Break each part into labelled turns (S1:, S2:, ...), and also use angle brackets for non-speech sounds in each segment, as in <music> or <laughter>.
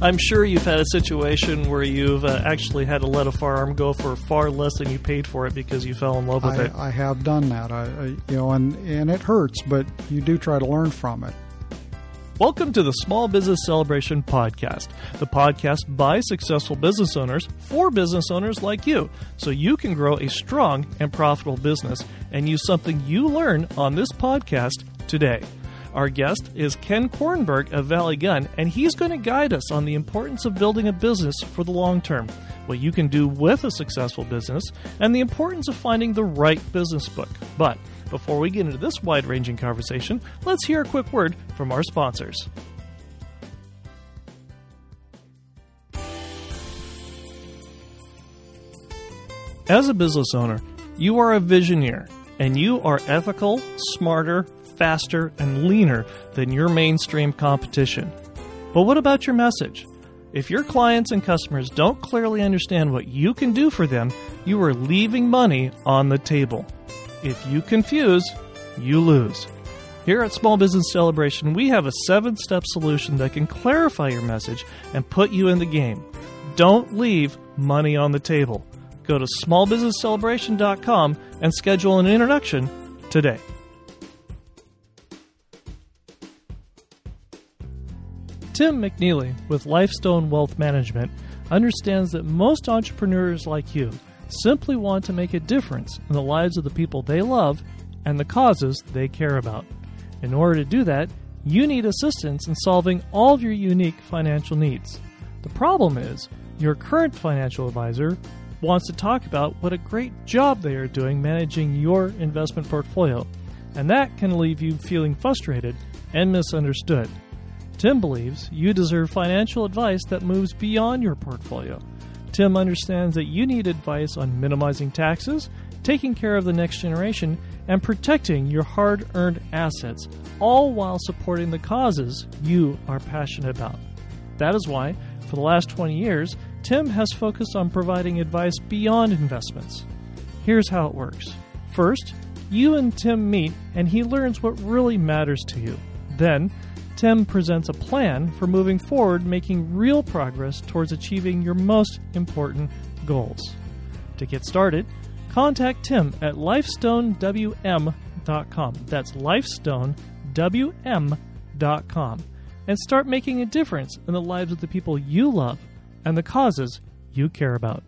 S1: I'm sure you've had a situation where you've uh, actually had to let a firearm go for far less than you paid for it because you fell in love with
S2: I,
S1: it.
S2: I have done that. I, I, you know, and and it hurts, but you do try to learn from it.
S1: Welcome to the Small Business Celebration Podcast, the podcast by successful business owners for business owners like you, so you can grow a strong and profitable business and use something you learn on this podcast today. Our guest is Ken Kornberg of Valley Gun, and he's going to guide us on the importance of building a business for the long term, what you can do with a successful business, and the importance of finding the right business book. But before we get into this wide ranging conversation, let's hear a quick word from our sponsors. As a business owner, you are a visioneer and you are ethical, smarter, faster, and leaner than your mainstream competition. But what about your message? If your clients and customers don't clearly understand what you can do for them, you are leaving money on the table. If you confuse, you lose. Here at Small Business Celebration, we have a seven step solution that can clarify your message and put you in the game. Don't leave money on the table. Go to smallbusinesscelebration.com and schedule an introduction today. Tim McNeely with Lifestone Wealth Management understands that most entrepreneurs like you simply want to make a difference in the lives of the people they love and the causes they care about. In order to do that, you need assistance in solving all of your unique financial needs. The problem is, your current financial advisor wants to talk about what a great job they are doing managing your investment portfolio, and that can leave you feeling frustrated and misunderstood. Tim believes you deserve financial advice that moves beyond your portfolio. Tim understands that you need advice on minimizing taxes, taking care of the next generation, and protecting your hard earned assets, all while supporting the causes you are passionate about. That is why, for the last 20 years, Tim has focused on providing advice beyond investments. Here's how it works First, you and Tim meet, and he learns what really matters to you. Then, Tim presents a plan for moving forward, making real progress towards achieving your most important goals. To get started, contact Tim at lifestonewm.com. That's lifestonewm.com. And start making a difference in the lives of the people you love and the causes you care about.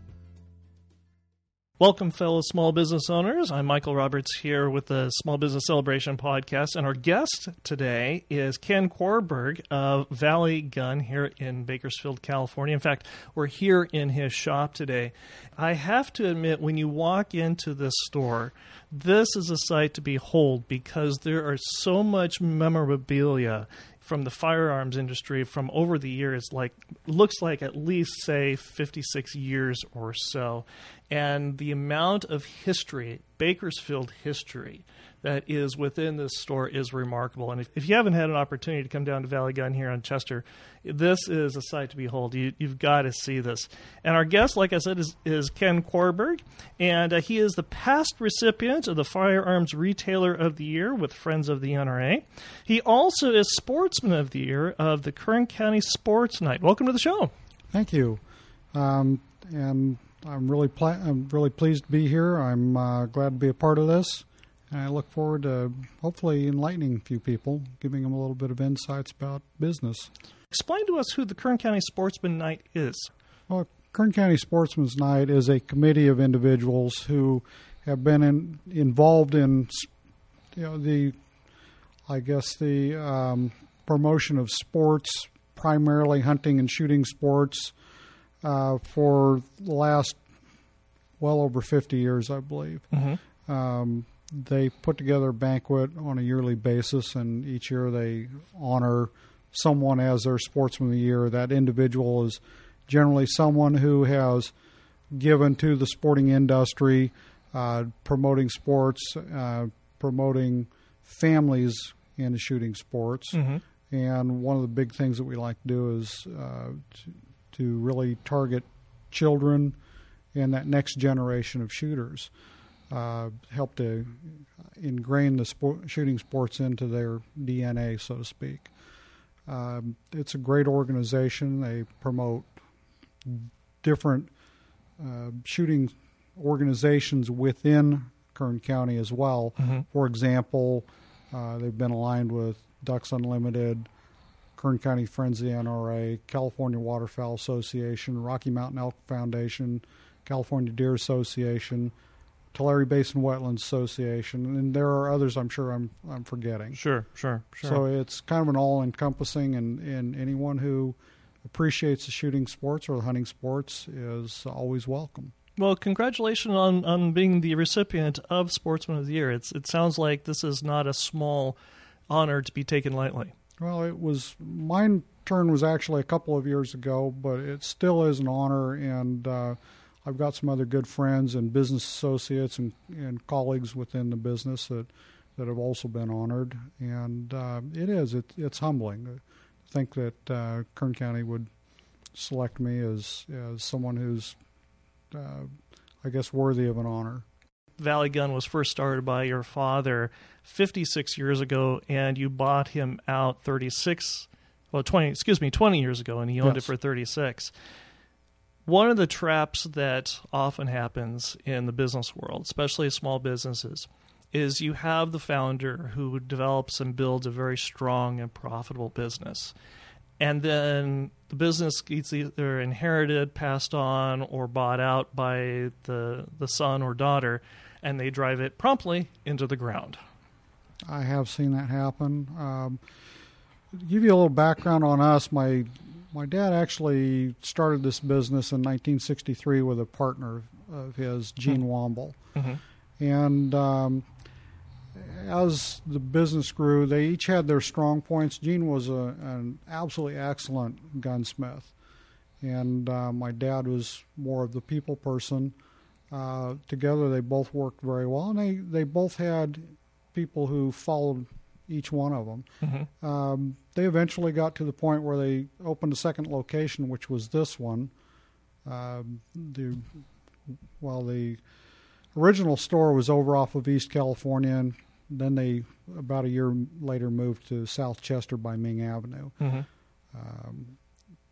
S1: Welcome, fellow small business owners. I'm Michael Roberts here with the Small Business Celebration podcast, and our guest today is Ken Korberg of Valley Gun here in Bakersfield, California. In fact, we're here in his shop today. I have to admit, when you walk into this store, this is a sight to behold because there are so much memorabilia from the firearms industry from over the years like looks like at least say 56 years or so. And the amount of history bakersfield history that is within this store is remarkable. And if, if you haven't had an opportunity to come down to valley gun here on chester this is a sight to behold. You, you've got to see this. And our guest like i said is, is ken korberg and uh, he is the past recipient of the firearms retailer of the year with friends of the nra he also is sportsman of the year of the kern county sports night. Welcome to the show.
S2: Thank you, um, and I'm really pla- I'm really pleased to be here. I'm uh, glad to be a part of this, and I look forward to hopefully enlightening a few people, giving them a little bit of insights about business.
S1: explain to us who the kern county sportsman night is
S2: Well, Kern County Sportsman's Night is a committee of individuals who have been in, involved in, you know, the, I guess the um, promotion of sports, primarily hunting and shooting sports, uh, for the last well over 50 years, I believe.
S1: mm-hmm.
S2: Um, they put together a banquet on a yearly basis, and each year they honor someone as their sportsman of the year. That individual is generally someone who has given to the sporting industry, uh, promoting sports, uh, promoting families into shooting sports.
S1: Mm-hmm.
S2: And one of the big things that we like to do is uh, to, to really target children and that next generation of shooters. Uh, help to ingrain the sport, shooting sports into their DNA, so to speak. Um, it's a great organization. They promote different uh, shooting organizations within Kern County as well.
S1: Mhm.
S2: For example, uh, they've been aligned with Ducks Unlimited, Kern County Friends of the NRA, California Waterfowl Association, Rocky Mountain Elk Foundation, California Deer Association, Tulare Basin Wetlands Association, and there are others I'm sure I'm I'm forgetting.
S1: Sure, sure, sure.
S2: So it's kind of an all encompassing, and, and anyone who appreciates the shooting sports or the hunting sports is always welcome.
S1: Well, congratulations on, on being the recipient of Sportsman of the Year. It's it sounds like this is not a small honor to be taken lightly.
S2: Well, it was mine turn was actually a couple of years ago, but it still is an honor, and uh, I've got some other good friends and business associates and, and colleagues within the business that that have also been honored, and uh, it is it, it's humbling to think that uh, Kern County would select me as as someone who's uh, I guess worthy of an honor.
S1: Valley Gun was first started by your father 56 years ago, and you bought him out 36, well, 20, excuse me, 20 years ago, and he owned it for 36. One of the traps that often happens in the business world, especially small businesses, is you have the founder who develops and builds a very strong and profitable business. And then the business gets either inherited, passed on, or bought out by the, the son or daughter, and they drive it promptly into the ground.
S2: I have seen that happen. Um, give you a little background on us, my my dad actually started this business in 1963 with a partner of his, Gene Womble,
S1: Mm-hmm.
S2: and um, as the business grew, they each had their strong points. Gene was a, an absolutely excellent gunsmith, and uh, my dad was more of the people person. Uh, together, they both worked very well, and they, they both had people who followed each one of them.
S1: Mm-hmm.
S2: Um, they eventually got to the point where they opened a second location, which was this one. Um, the well, the original store was over off of East California, and then they about a year later moved to South Chester by Ming Avenue.
S1: Mm-hmm.
S2: Um,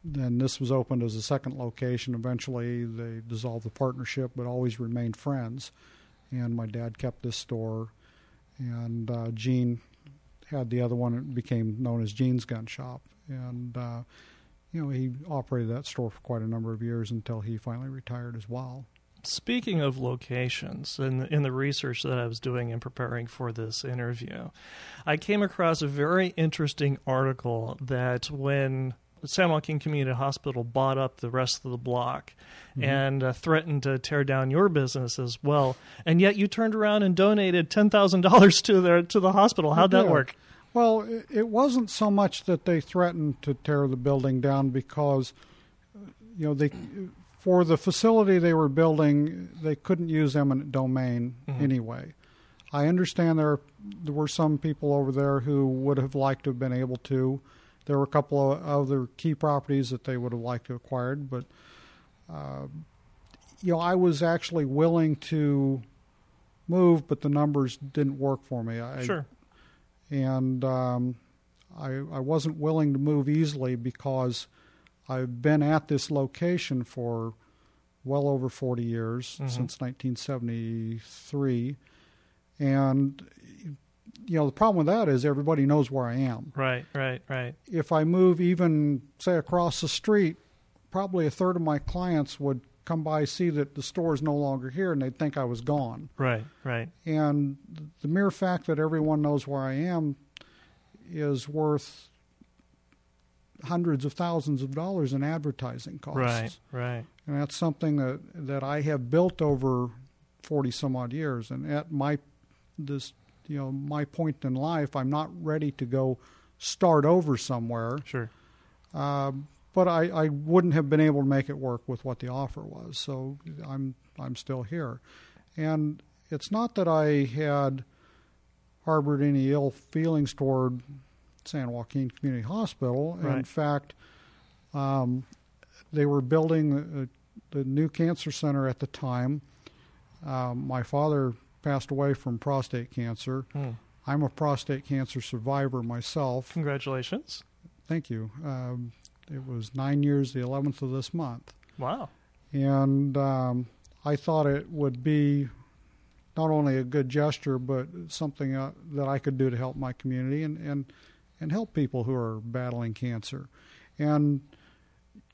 S2: then this was opened as a second location. Eventually, they dissolved the partnership, but always remained friends. And my dad kept this store, and uh, Gene had the other one. It became known as Gene's Gun Shop, and uh, you know he operated that store for quite a number of years until he finally retired as well.
S1: Speaking of locations, in in the research that I was doing in preparing for this interview, I came across a very interesting article that when San Joaquin Community Hospital bought up the rest of the block and uh, threatened to tear down your business as well, and yet you turned around and donated ten thousand dollars to their to the hospital. How'd that work?
S2: Well, it, wasn't so much that they threatened to tear the building down because, you know, they for the facility they were building, they couldn't use eminent domain
S1: Mhm.
S2: anyway. I understand there there were some people over there who would have liked to have been able to. There were a couple of other key properties that they would have liked to have acquired, but uh, you know, I was actually willing to move, but the numbers didn't work for me. I,
S1: Sure.
S2: and um, I, I wasn't willing to move easily because I've been at this location for well over 40 years
S1: Mhm.
S2: since 1973, and you know the problem with that is everybody knows where I am.
S1: Right. Right. Right.
S2: If I move even say across the street, probably a third of my clients would come by see that the store is no longer here and they'd think I was gone.
S1: Right. Right.
S2: And the mere fact that everyone knows where I am is worth hundreds of thousands of dollars in advertising costs.
S1: Right. Right.
S2: And that's something that, that I have built over 40 some odd years. And at my, this, you know, my point in life, I'm not ready to go start over somewhere.
S1: Sure.
S2: Um, but I, I wouldn't have been able to make it work with what the offer was. So I'm I'm still here, and it's not that I had harbored any ill feelings toward San Joaquin Community Hospital. In fact, um, they were building the, the new cancer center at the time. Um, my father passed away from prostate cancer.
S1: Hmm.
S2: I'm a prostate cancer survivor myself.
S1: Congratulations.
S2: Thank you. Um, it was nine years, the 11th of this month.
S1: Wow.
S2: And um, I thought it would be not only a good gesture, but something uh, that I could do to help my community and, and, and help people who are battling cancer. And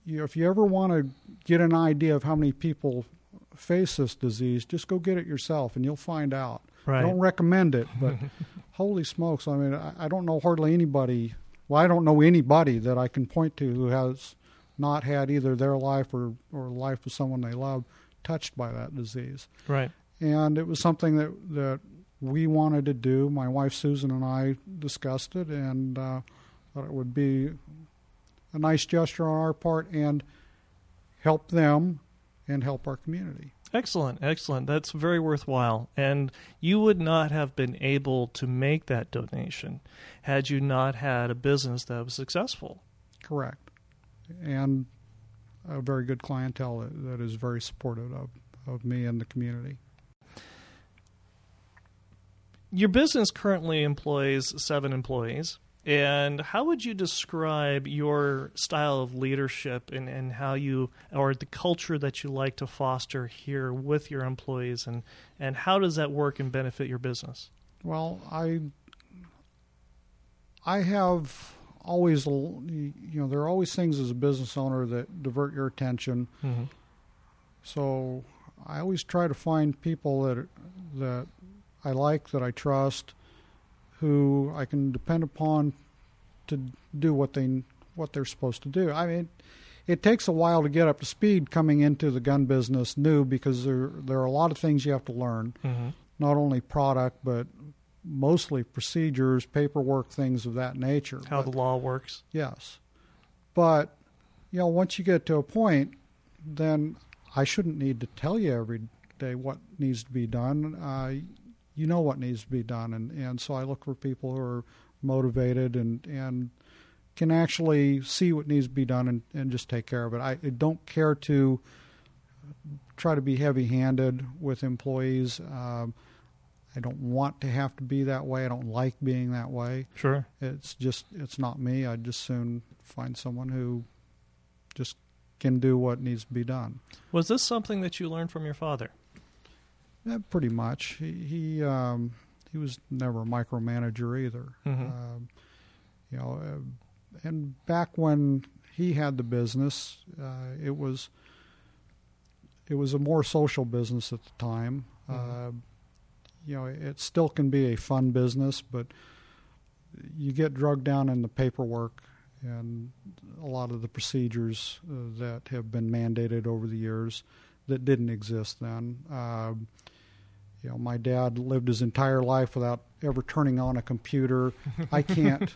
S2: you know, if you ever want to get an idea of how many people face this disease, just go get it yourself and you'll find out.
S1: Right.
S2: I don't recommend it, but <laughs> holy smokes! I mean, I, I don't know hardly anybody. Well, I don't know anybody that I can point to who has not had either their life or or life of someone they love touched by that disease.
S1: Right.
S2: And it was something that that we wanted to do. My wife Susan and I discussed it, and uh, thought it would be a nice gesture on our part and help them and help our community.
S1: Excellent, excellent. That's very worthwhile. And you would not have been able to make that donation had you not had a business that was successful.
S2: Correct. And a very good clientele that, that is very supportive of, of me and the community.
S1: Your business currently employs seven employees. And how would you describe your style of leadership and, and how you, or the culture that you like to foster here with your employees, and, and how does that work and benefit your business?
S2: Well, I I have always, you know, there are always things as a business owner that divert your attention.
S1: Mm-hmm.
S2: So I always try to find people that that I like, that I trust, who I can depend upon to do what they what they're supposed to do. I mean, it takes a while to get up to speed coming into the gun business new because there there are a lot of things you have to learn,
S1: mm-hmm.
S2: not only product but mostly procedures, paperwork, things of that nature.
S1: How
S2: but,
S1: the law works.
S2: Yes, but you know, once you get to a point, then I shouldn't need to tell you every day what needs to be done. Uh, you know what needs to be done, and, and so I look for people who are motivated and and can actually see what needs to be done and, and just take care of it. I, I don't care to try to be heavy-handed with employees. Um, I don't want to have to be that way. I don't like being that way.
S1: Sure.
S2: It's just it's not me. I'd just soon find someone who just can do what needs to be done.
S1: Was this something that you learned from your father?
S2: Yeah, pretty much. He he, um, he was never a micromanager either.
S1: Mhm.
S2: Um, you know, uh, and back when he had the business, uh, it was it was a more social business at the time.
S1: Mhm.
S2: Uh, you know, it still can be a fun business, but you get drugged down in the paperwork and a lot of the procedures uh, that have been mandated over the years that didn't exist then. Um you know, my dad lived his entire life without ever turning on a computer. I <laughs> can't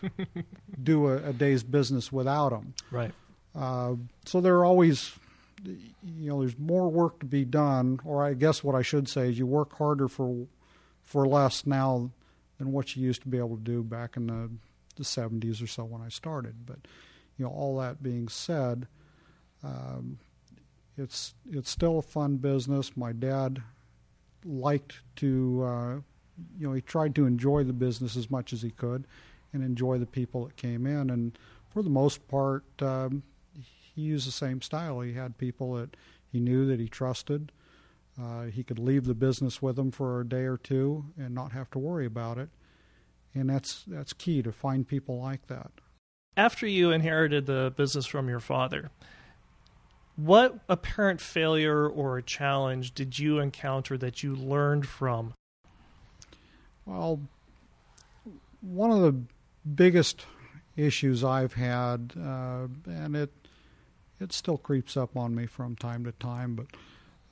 S2: do a, a day's business without him.
S1: Right.
S2: Uh, so there are always, you know, there's more work to be done. Or I guess what I should say is you work harder for for less now than what you used to be able to do back in the the 70s or so when I started. But you know, all that being said, um, it's it's still a fun business. My dad liked to, uh, you know, he tried to enjoy the business as much as he could, and enjoy the people that came in. And for the most part, um, he used the same style. He had people that he knew that he trusted. Uh, he could leave the business with them for a day or two and not have to worry about it. And that's that's key to find people like that.
S1: After you inherited the business from your father, what apparent failure or a challenge did you encounter that you learned from?
S2: Well, one of the biggest issues I've had, uh, and it it still creeps up on me from time to time, but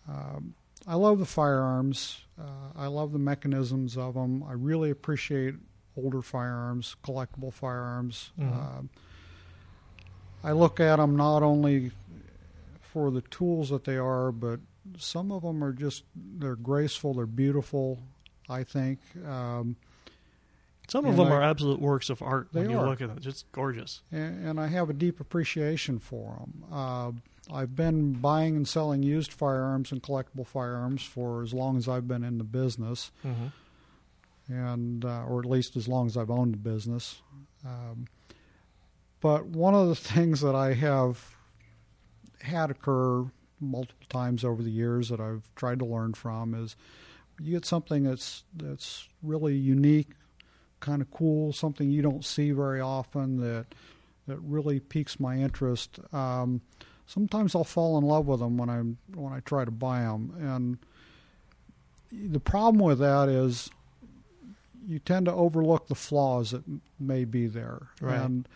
S2: um, I love the firearms. Uh, I love the mechanisms of them. I really appreciate older firearms, collectible firearms.
S1: Mhm.
S2: Um I look at them not only for the tools that they are, but some of them are just they're graceful, they're beautiful. I think. Um,
S1: Some of them
S2: I-
S1: are absolute works of art when you
S2: are.
S1: look at them. Just gorgeous.
S2: and, and I have a deep appreciation for them. Uh, I've been buying and selling used firearms and collectible firearms for as long as I've been in the business,
S1: Mm-hmm.
S2: and uh, or at least as long as I've owned the business. Um, But one of the <laughs> things that I have had occur multiple times over the years that I've tried to learn from is you get something that's that's really unique, kind of cool, something you don't see very often that that really piques my interest. Um, sometimes I'll fall in love with them when I when I try to buy them, and the problem with that is you tend to overlook the flaws that may be there,
S1: Right.
S2: and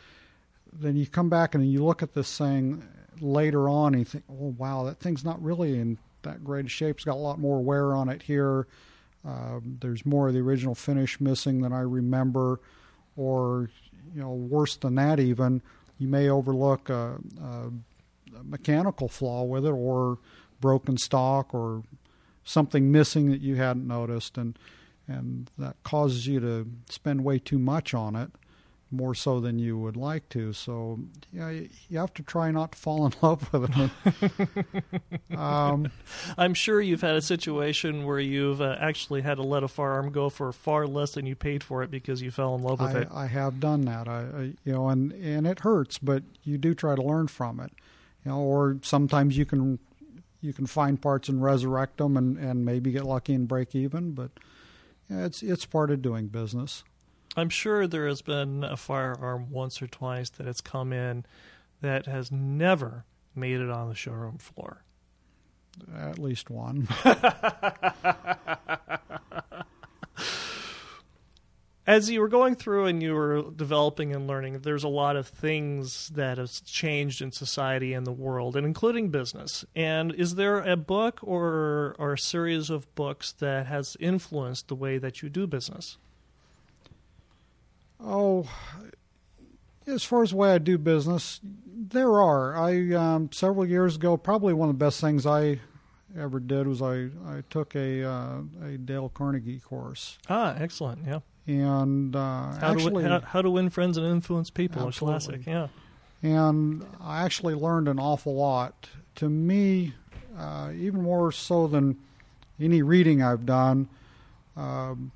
S2: then you come back and you look at this thing later on and you think, oh wow, that thing's not really in that great shape. It's got a lot more wear on it here. Um, there's more of the original finish missing than I remember, or you know, worse than that even, you may overlook a, a, a mechanical flaw with it, or broken stock, or something missing that you hadn't noticed, and and that causes you to spend way too much on it, more so than you would like to. So yeah, you have to try not to fall in <laughs> love with it. um,
S1: I'm sure you've had a situation where you've uh, actually had to let a firearm go for far less than you paid for it because you fell in love with
S2: I,
S1: it.
S2: I have done that. I, I you know, and and it hurts, but you do try to learn from it. You know, or sometimes you can you can find parts and resurrect them, and and maybe get lucky and break even. But yeah, it's it's part of doing business.
S1: I'm sure there has been a firearm once or twice that has come in that has never made it on the showroom floor.
S2: At least one. <laughs>
S1: As you were going through and you were developing and learning, there's a lot of things that have changed in society and the world, and including business. And is there a book or or a series of books that has influenced the way that you do business?
S2: Oh, as far as the way I do business, there are. I um, several years ago, probably one of the best things I ever did was I I took a uh, a Dale Carnegie course,
S1: Ah, excellent. Yeah.
S2: and uh,
S1: How,
S2: actually,
S1: to, win, how, how to win friends and influence people.
S2: Absolutely.
S1: classic. Yeah.
S2: and I actually learned an awful lot. To me, uh, even more so than any reading I've done, um,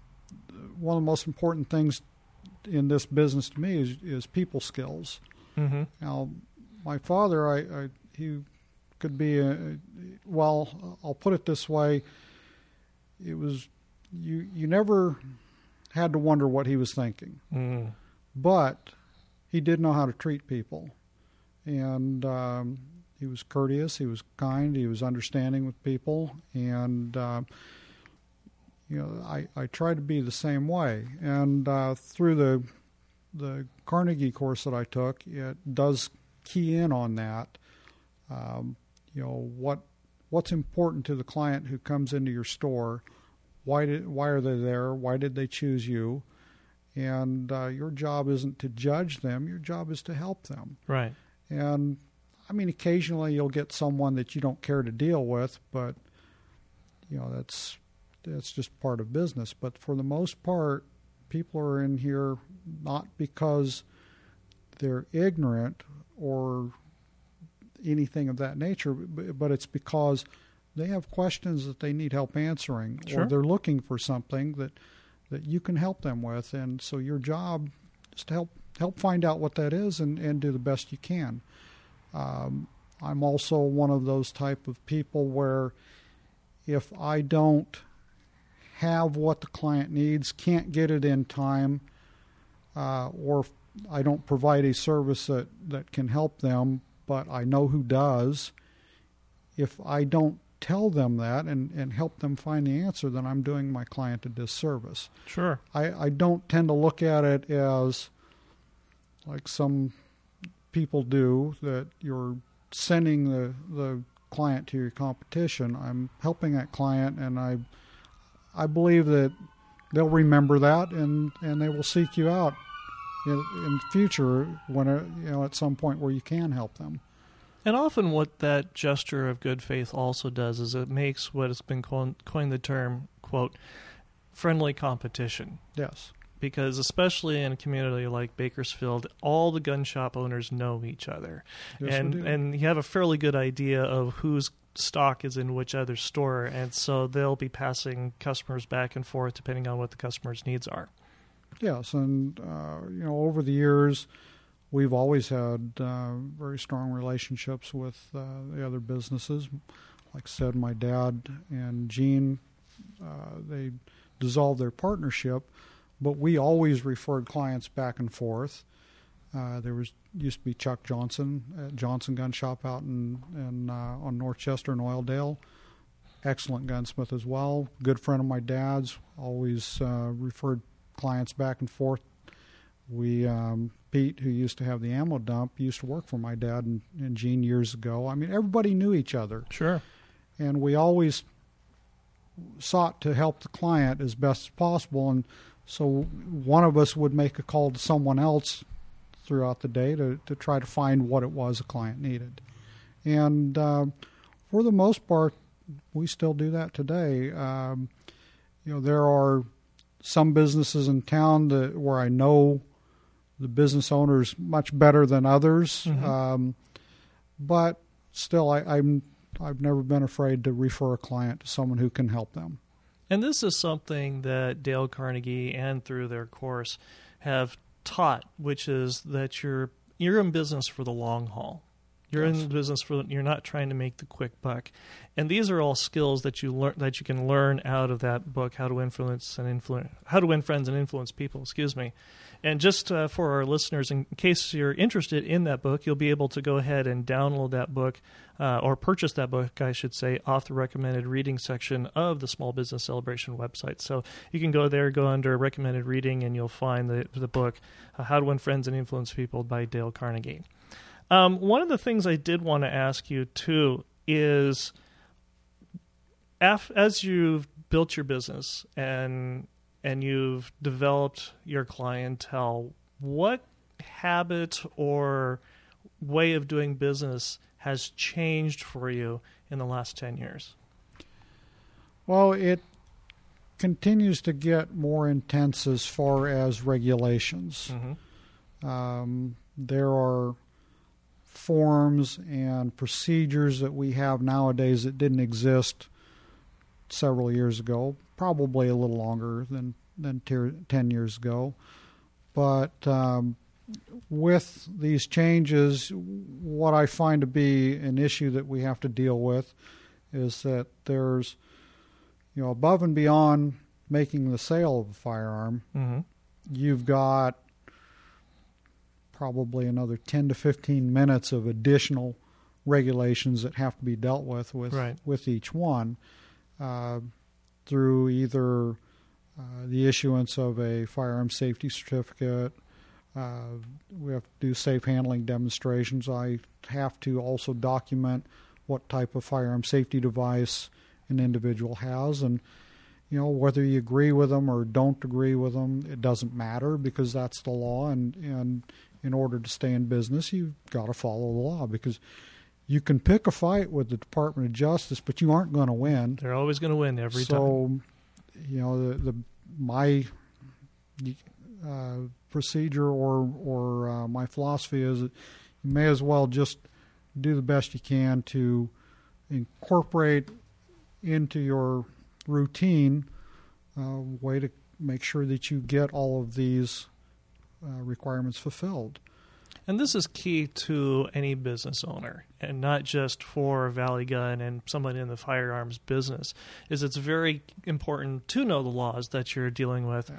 S2: one of the most important things in this business to me is, is people skills.
S1: Mm-hmm.
S2: Now, my father, I, I he could be a well. I'll put it this way: it was you. You never had to wonder what he was thinking
S1: Mm.
S2: but he did know how to treat people, and um, he was courteous. He was kind. He was understanding with people, and uh, you know, I I try to be the same way. And uh, through the the Carnegie course that I took, it does key in on that. Um, you know what what's important to the client who comes into your store. Why did why are they there? Why did they choose you? and uh, your job isn't to judge them. Your job is to help them.
S1: Right.
S2: And I mean, occasionally you'll get someone that you don't care to deal with, but you know that's that's just part of business. But for the most part, people are in here not because they're ignorant or anything of that nature, but it's because they have questions that they need help answering,
S1: Sure.
S2: or they're looking for something that that you can help them with. And so your job is to help help find out what that is and, and do the best you can. Um, I'm also one of those type of people where if I don't have what the client needs, can't get it in time, uh, or I don't provide a service that, that can help them, but I know who does, if I don't tell them that and, and help them find the answer, then I'm doing my client a disservice.
S1: Sure.
S2: I, I don't tend to look at it as like some people do that you're sending the the client to your competition. I'm helping that client, and I I believe that they'll remember that and and they will seek you out in, in the future when uh, you know at some point where you can help them.
S1: And often, what that gesture of good faith also does is it makes what has been coined, coined the term, quote, friendly competition.
S2: Yes.
S1: Because, especially in a community like Bakersfield, all the gun shop owners know each other.
S2: Yes,
S1: and, and you have a fairly good idea of whose stock is in which other store. And so they'll be passing customers back and forth depending on what the customer's needs are.
S2: Yes, and uh, you know, over the years, we've always had uh, very strong relationships with uh, the other businesses. Like I said, my dad and Gene, uh, they dissolved their partnership, but we always referred clients back and forth. Uh, there was used to be Chuck Johnson at Johnson Gun Shop out in, in uh, on North Chester and Oildale. Excellent gunsmith as well. Good friend of my dad's. Always uh, referred clients back and forth. We um, Pete, who used to have the ammo dump, used to work for my dad and, and Gene years ago. I mean, everybody knew each other.
S1: Sure.
S2: And we always sought to help the client as best as possible. And so one of us would make a call to someone else throughout the day to, to try to find what it was a client needed. And uh, for the most part, we still do that today. Um, you know, there are some businesses in town that where I know the business owners much better than others,
S1: Mhm.
S2: um, but still, I, I'm I've never been afraid to refer a client to someone who can help them.
S1: And this is something that Dale Carnegie and through their course have taught, which is that you're you're in business for the long haul. You're
S2: Yes.
S1: in business for you're not trying to make the quick buck. And these are all skills that you learn that you can learn out of that book, How to Influence and Influence How to Win Friends and Influence People, excuse me. And just uh, for our listeners, in case you're interested in that book, you'll be able to go ahead and download that book uh, or purchase that book, I should say, off the recommended reading section of the Small Business Celebration website. So you can go there, go under recommended reading, and you'll find the, the book, uh, How to Win Friends and Influence People by Dale Carnegie. Um, one of the things I did want to ask you, too, is af- as you've built your business and and you've developed your clientele, what habit or way of doing business has changed for you in the last 10 years?
S2: Well, it continues to get more intense as far as regulations.
S1: Mm-hmm.
S2: Um, there are forms and procedures that we have nowadays that didn't exist several years ago, probably a little longer than than ter- ten years ago. But um, with these changes, what I find to be an issue that we have to deal with is that there's, you know, above and beyond making the sale of a firearm,
S1: Mm-hmm.
S2: you've got probably another 10 to 15 minutes of additional regulations that have to be dealt with with,
S1: Right.
S2: with each one through either uh, the issuance of a firearm safety certificate. Uh, we have to do safe handling demonstrations. I have to also document what type of firearm safety device an individual has and you know whether you agree with them or don't agree with them it doesn't matter because that's the law and and in order to stay in business you've got to follow the law because you can pick a fight with the Department of Justice but you aren't going to win
S1: They're always going to win every time.
S2: so you know the the my uh, procedure or or uh, my philosophy is that you may as well just do the best you can to incorporate into your routine uh, way to make sure that you get all of these uh, requirements fulfilled.
S1: And this is key to any business owner, and not just for Valley Gun and someone in the firearms business. Is it's very important to know the laws that you're dealing with,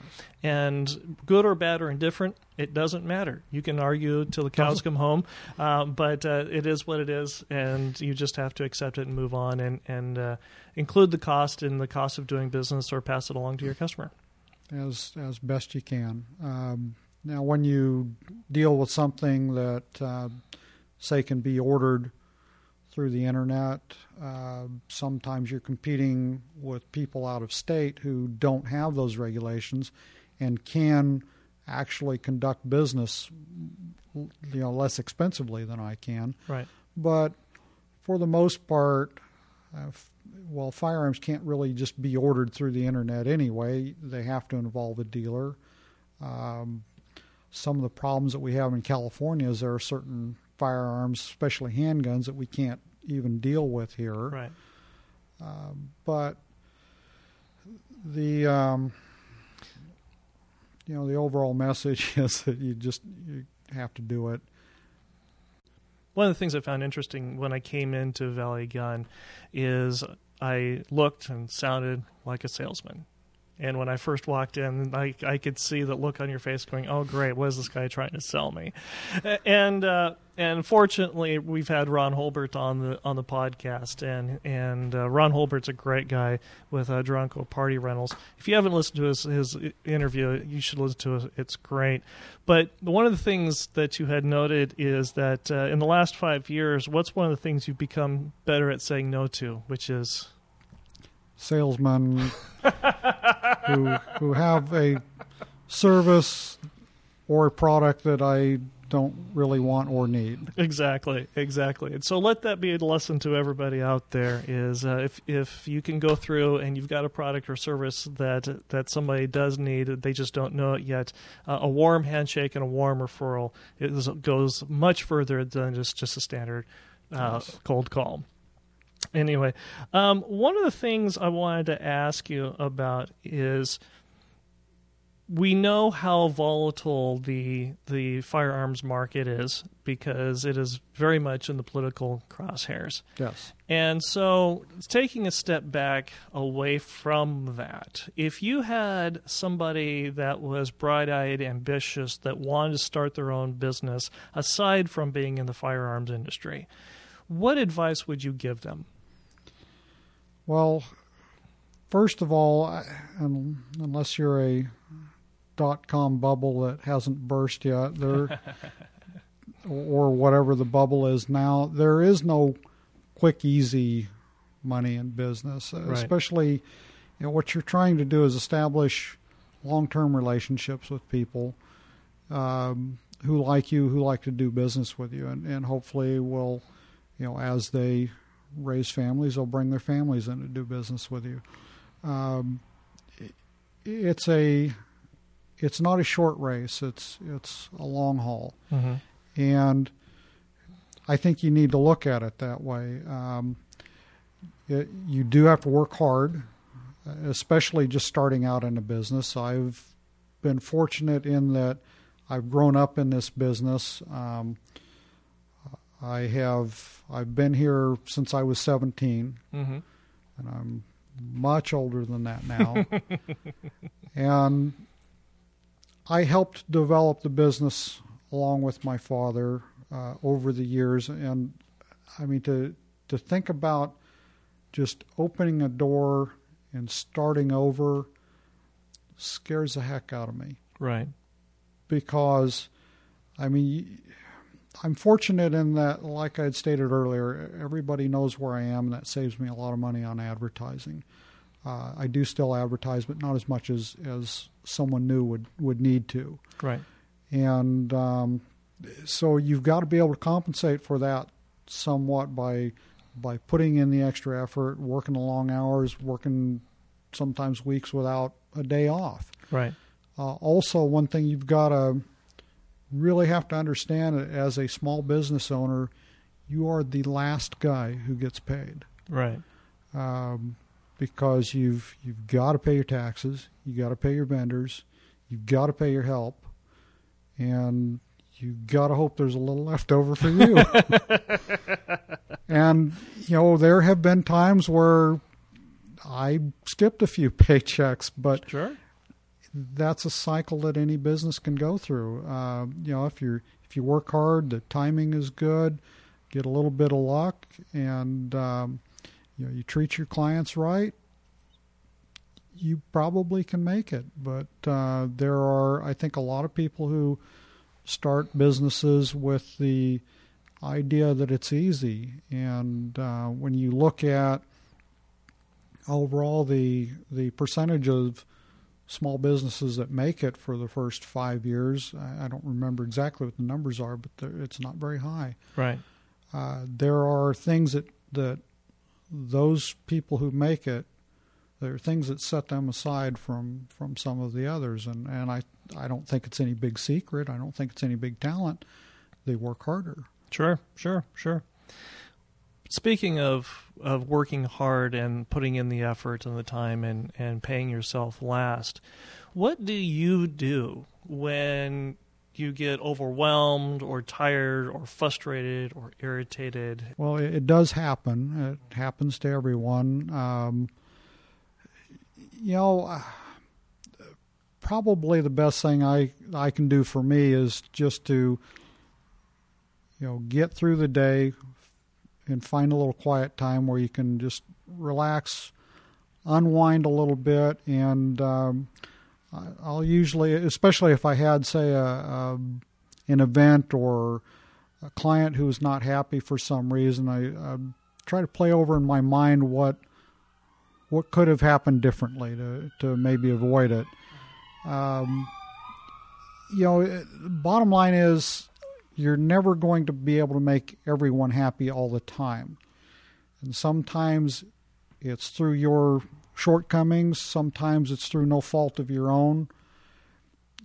S1: and good or bad or indifferent, it doesn't matter. You can argue till the cows come home, uh, but uh, it is what it is, and you just have to accept it and move on, and and uh, include the cost in the cost of doing business, or pass it along to your customer.
S2: as as best you can. Um, now, when you deal with something that, uh, say, can be ordered through the internet, uh, sometimes you're competing with people out of state who don't have those regulations and can actually conduct business, you know, less expensively than I can.
S1: Right.
S2: But for the most part, uh, f- well, firearms can't really just be ordered through the internet anyway. They have to involve a dealer. Um, some of the problems that we have in California is there are certain firearms, especially handguns, that we can't even deal with here.
S1: Right.
S2: Um, but the um, you know the overall message <laughs> is that you just you have to do it.
S1: One of the things I found interesting when I came into Valley Gun is I looked and sounded like a salesman. And when I first walked in, I, I could see the look on your face going, oh, great, what is this guy trying to sell me? And uh, and fortunately, we've had Ron Holbert on the on the podcast, and and uh, Ron Holbert's a great guy with uh, Drunko Party Rentals. If you haven't listened to his his interview, you should listen to it. It's great. But one of the things that you had noted is that uh, in the last five years, what's one of the things you've become better at saying no to, which is
S2: salesmen who who have a service or a product that I don't really want or need.
S1: Exactly, exactly. And so let that be a lesson to everybody out there: is uh, if if you can go through and you've got a product or service that that somebody does need, they just don't know it yet. Uh, a warm handshake and a warm referral is, goes much further than just just a standard uh, yes. cold call. Anyway, um, one of the things I wanted to ask you about is we know how volatile the the firearms market is because it is very much in the political crosshairs.
S2: Yes.
S1: And so taking a step back away from that, if you had somebody that was bright-eyed, ambitious that wanted to start their own business aside from being in the firearms industry, what advice would you give them?
S2: Well, first of all, unless you're a dot com bubble that hasn't burst yet, there <laughs> or whatever the bubble is now, there is no quick, easy money in business.
S1: Right.
S2: Especially, you know, what you're trying to do is establish long-term relationships with people um, who like you, who like to do business with you, and, and hopefully will, you know, as they raise families, they'll bring their families in to do business with you. Um, it's a it's not a short race. It's it's a long haul,
S1: mm-hmm.
S2: and I think you need to look at it that way. Um, it, you do have to work hard, especially just starting out in a business. I've been fortunate in that I've grown up in this business. Um, I have I've been here since I was 17,
S1: mm-hmm.
S2: and I'm much older than that now. <laughs> and I helped develop the business along with my father uh, over the years, and I mean to to think about just opening a door and starting over scares the heck out of me.
S1: Right.
S2: Because, I mean, I'm fortunate in that, like I had stated earlier, everybody knows where I am, and that saves me a lot of money on advertising. Uh, I do still advertise, but not as much as, as someone new would, would need to.
S1: Right.
S2: And um, so you've got to be able to compensate for that somewhat by by putting in the extra effort, working the long hours, working sometimes weeks without a day off.
S1: Right.
S2: Uh, also, one thing you've got to really have to understand it as a small business owner, you are the last guy who gets paid.
S1: Right.
S2: Um, because you've you've got to pay your taxes, you got to pay your vendors, you've got to pay your help, and you got to hope there's a little left over for you. <laughs> and you know there have been times where I skipped a few <laughs> paychecks, but
S1: sure
S2: that's a cycle that any business can go through. Uh, you know, if you if you work hard, the timing is good, get a little bit of luck, and um, you know you treat your clients right, you probably can make it. But uh, there are, I think, a lot of people who start businesses with the idea that it's easy, and uh, when you look at overall the the percentage of small businesses that make it for the first five years. I, I don't remember exactly what the numbers are, but it's not very high.
S1: Right.
S2: Uh, there are things that that those people who make it, there are things that set them aside from from some of the others, and and I I don't think it's any big secret. I don't think it's any big talent. They work harder.
S1: Sure, sure, sure speaking of of working hard and putting in the effort and the time and and paying yourself last, what do you do when you get overwhelmed or tired or frustrated or irritated?
S2: Well, it, does happen. It happens to everyone. Um, you know, probably the best thing I I can do for me is just to you know get through the day and find a little quiet time where you can just relax, unwind a little bit, and um, I'll usually, especially if I had say a, a an event or a client who is not happy for some reason, I, I try to play over in my mind what what could have happened differently to to maybe avoid it. Um, you know, bottom line is you're never going to be able to make everyone happy all the time. And sometimes it's through your shortcomings, sometimes it's through no fault of your own.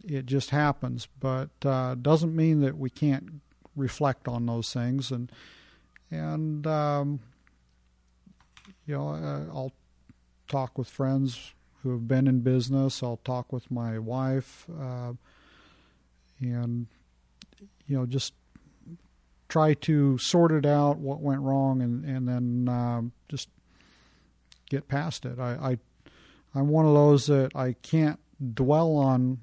S2: It just happens, but uh, doesn't mean that we can't reflect on those things and and um, you know uh, I'll talk with friends who have been in business. I'll talk with my wife, uh, and you know, just try to sort it out, what went wrong, and and then um, just get past it. I, I I'm one of those that I can't dwell on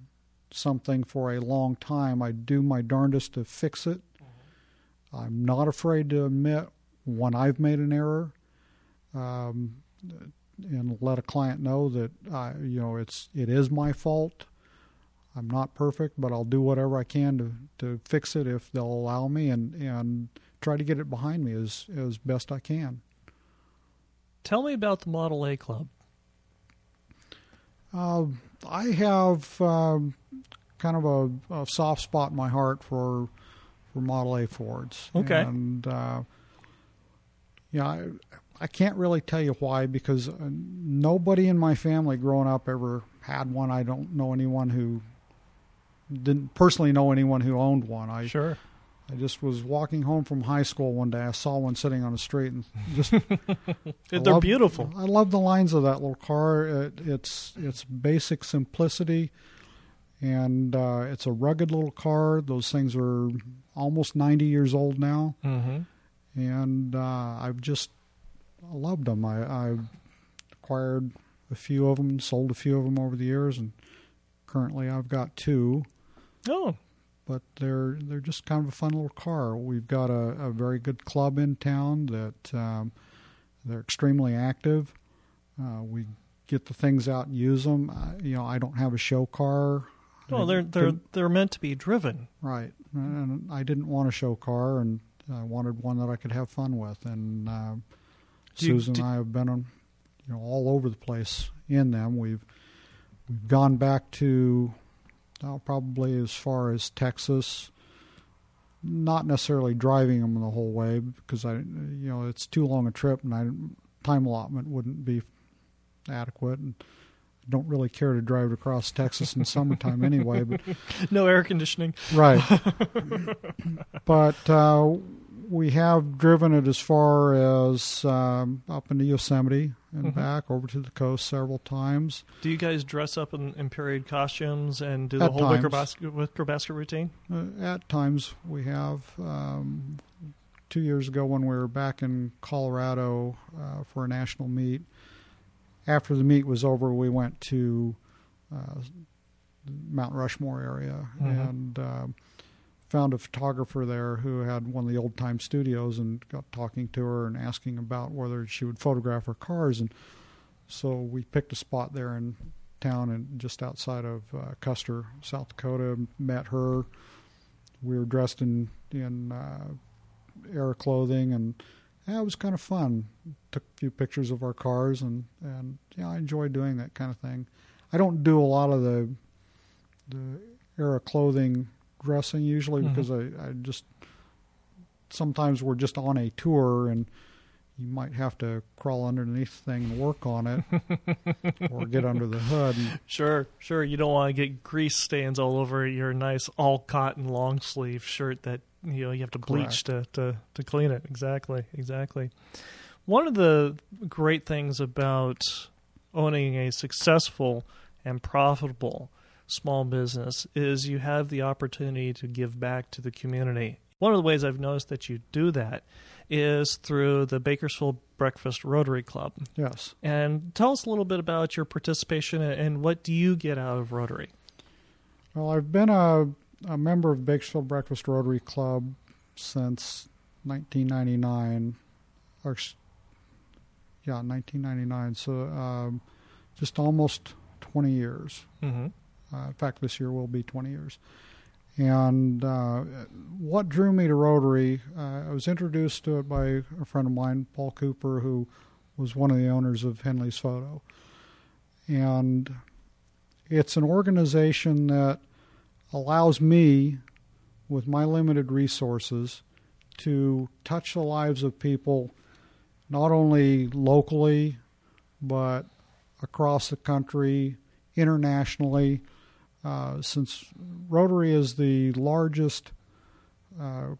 S2: something for a long time. I do my darndest to fix it. Mm-hmm. I'm not afraid to admit when I've made an error. Um, and let a client know that I, you know it's it is my fault. I'm not perfect, but I'll do whatever I can to to fix it if they'll allow me, and and try to get it behind me as as best I can.
S1: Tell me about the Model A Club.
S2: Uh, I have um, kind of a, a, soft spot in my heart for for Model A Fords.
S1: Okay,
S2: and uh, yeah, I, I can't really tell you why because uh, nobody in my family growing up ever had one. I don't know anyone who didn't personally know anyone who owned one. I
S1: sure.
S2: I just was walking home from high school one day. I saw one sitting on the street, and just <laughs>
S1: they're
S2: love,
S1: beautiful.
S2: I love the lines of that little car. It, it's it's basic simplicity, and uh, it's a rugged little car. Those things are almost ninety years old now,
S1: mm-hmm.
S2: and uh, I've just loved them. I, I acquired a few of them, sold a few of them over the years, and currently I've got two.
S1: Oh,
S2: but they're they're just kind of a fun little car. We've got a, a very good club in town that um, they're extremely active. Uh, we get the things out and use them. Uh, you know, I don't have a show car.
S1: Well, they're they're they're meant to be driven,
S2: right? And I didn't want a show car, and I wanted one that I could have fun with. And uh, Susan and I have been on, you know, all over the place in them. We've we've gone back to uh, probably as far as Texas. Not necessarily driving them the whole way because I, you know, it's too long a trip and I time allotment wouldn't be adequate and I don't really care to drive across Texas in summertime anyway. But <laughs>
S1: no air conditioning,
S2: right? <laughs> but uh, we have driven it as far as um, up into Yosemite and mm-hmm. back over to the coast several times.
S1: Do you guys dress up in, in period costumes and do the at whole wicker basket, wicker basket routine?
S2: Uh, at times we have. Um, two years ago, when we were back in Colorado uh, for a national meet, after the meet was over, we went to uh, Mount Rushmore area mm-hmm. and um, found a photographer there who had one of the old time studios and got talking to her and asking about whether she would photograph her cars and so we picked a spot there in town and just outside of uh, Custer, South Dakota. Met her. We were dressed in in uh, air clothing, and yeah, it was kind of fun. Took a few pictures of our cars, and and yeah, I enjoy doing that kind of thing. I don't do a lot of the the era clothing dressing usually mm-hmm. because I, I just sometimes we're just on a tour and you might have to crawl underneath the thing and work on it <laughs> or get under the hood. And,
S1: sure, sure. You don't want to get grease stains all over your nice all cotton long sleeve shirt that you know you have to bleach to, to, to clean it. Exactly, exactly. One of the great things about owning a successful and profitable small business is you have the opportunity to give back to the community. One of the ways I've noticed that you do that is through the Bakersfield Breakfast Rotary Club.
S2: Yes.
S1: And tell us a little bit about your participation and what do you get out of Rotary?
S2: Well, I've been a, a member of Bakersfield Breakfast Rotary Club since 1999. Or, yeah, 1999. So um, just almost 20 years.
S1: Mm-hmm.
S2: Uh, in fact, this year will be 20 years. And uh, what drew me to Rotary, uh, I was introduced to it by a friend of mine, Paul Cooper, who was one of the owners of Henley's Photo. And it's an organization that allows me, with my limited resources, to touch the lives of people not only locally, but across the country, internationally uh, since Rotary is the largest uh,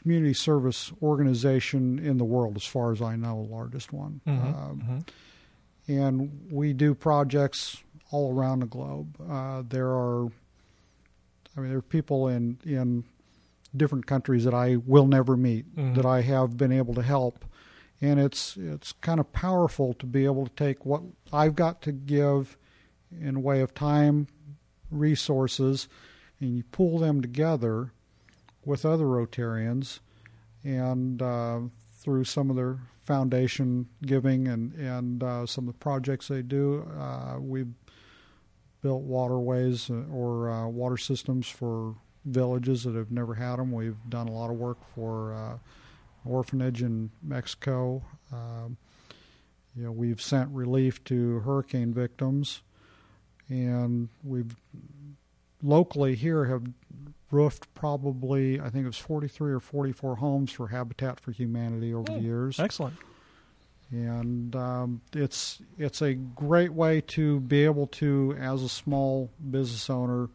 S2: community service organization in the world, as far as I know, the largest one.
S1: Mm-hmm.
S2: Um,
S1: mm-hmm.
S2: And we do projects all around the globe. Uh, there are, I mean, there are people in in different countries that I will never meet
S1: Mhm.
S2: that I have been able to help, and it's it's kind of powerful to be able to take what I've got to give in way of time, resources, and you pull them together with other Rotarians, and uh, through some of their foundation giving and and uh, some of the projects they do, uh, we've built waterways uh, or uh, water systems for villages that have never had them. We've done a lot of work for uh, orphanage in Mexico. Um, you know, we've sent relief to hurricane victims, and we've locally here have roofed probably I think it was 43 or 44 homes for Habitat for Humanity over
S1: Hmm.
S2: the years
S1: Excellent.
S2: and um, it's it's a great way to be able to, as a small business owner,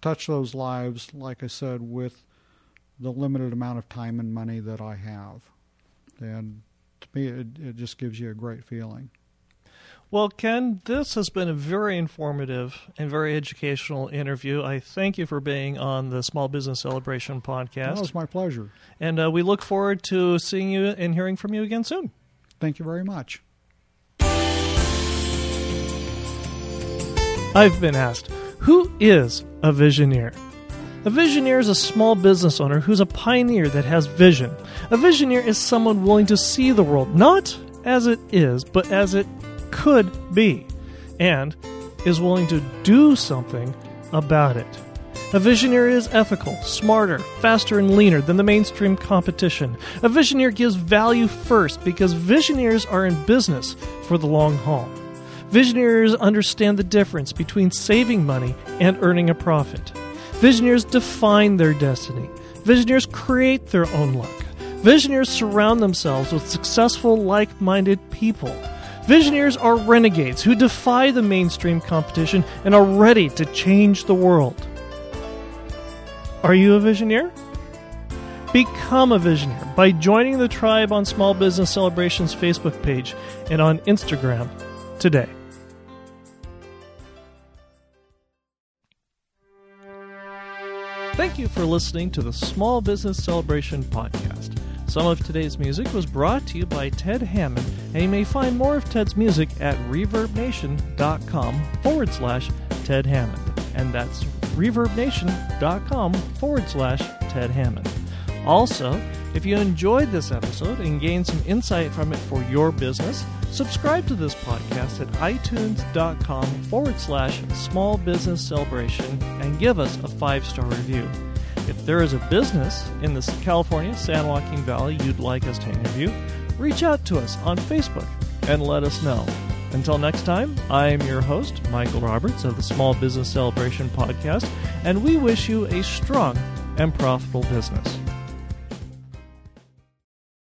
S2: touch those lives. Like I said, with the limited amount of time and money that I have, and to me, it, it just gives you a great feeling.
S1: Well, Ken, this has been a very informative and very educational interview. I thank you for being on the Small Business Celebration podcast.
S2: was my pleasure.
S1: And uh, we look forward to seeing you and hearing from you again soon.
S2: Thank you very much.
S1: I've been asked, who is a visioneer? A visioneer is a small business owner who's a pioneer that has vision. A visioneer is someone willing to see the world not as it is, but as it could be, and is willing to do something about it. A visioneer is ethical, smarter, faster, and leaner than the mainstream competition. A visioneer gives value first because visioneers are in business for the long haul. Visionaries understand the difference between saving money and earning a profit. Visionaries define their destiny. Visionaries create their own luck. Visionaries surround themselves with successful, like minded people. Visionaries are renegades who defy the mainstream competition and are ready to change the world. Are you a visioneer? Become a visioneer by joining the tribe on Small Business Celebrations Facebook page and on Instagram today. Thank you for listening to the Small Business Celebration podcast. Some of today's music was brought to you by Ted Hammond, and you may find more of Ted's music at reverbnation.com forward slash Ted Hammond. And that's reverbnation.com forward slash Ted Hammond. Also, if you enjoyed this episode and gained some insight from it for your business, subscribe to this podcast at itunes.com forward slash small business celebration and give us a five star review. If there is a business in the California San Joaquin Valley you'd like us to interview, reach out to us on Facebook and let us know. Until next time, I am your host, Michael Roberts of the Small Business Celebration Podcast, and we wish you a strong and profitable business.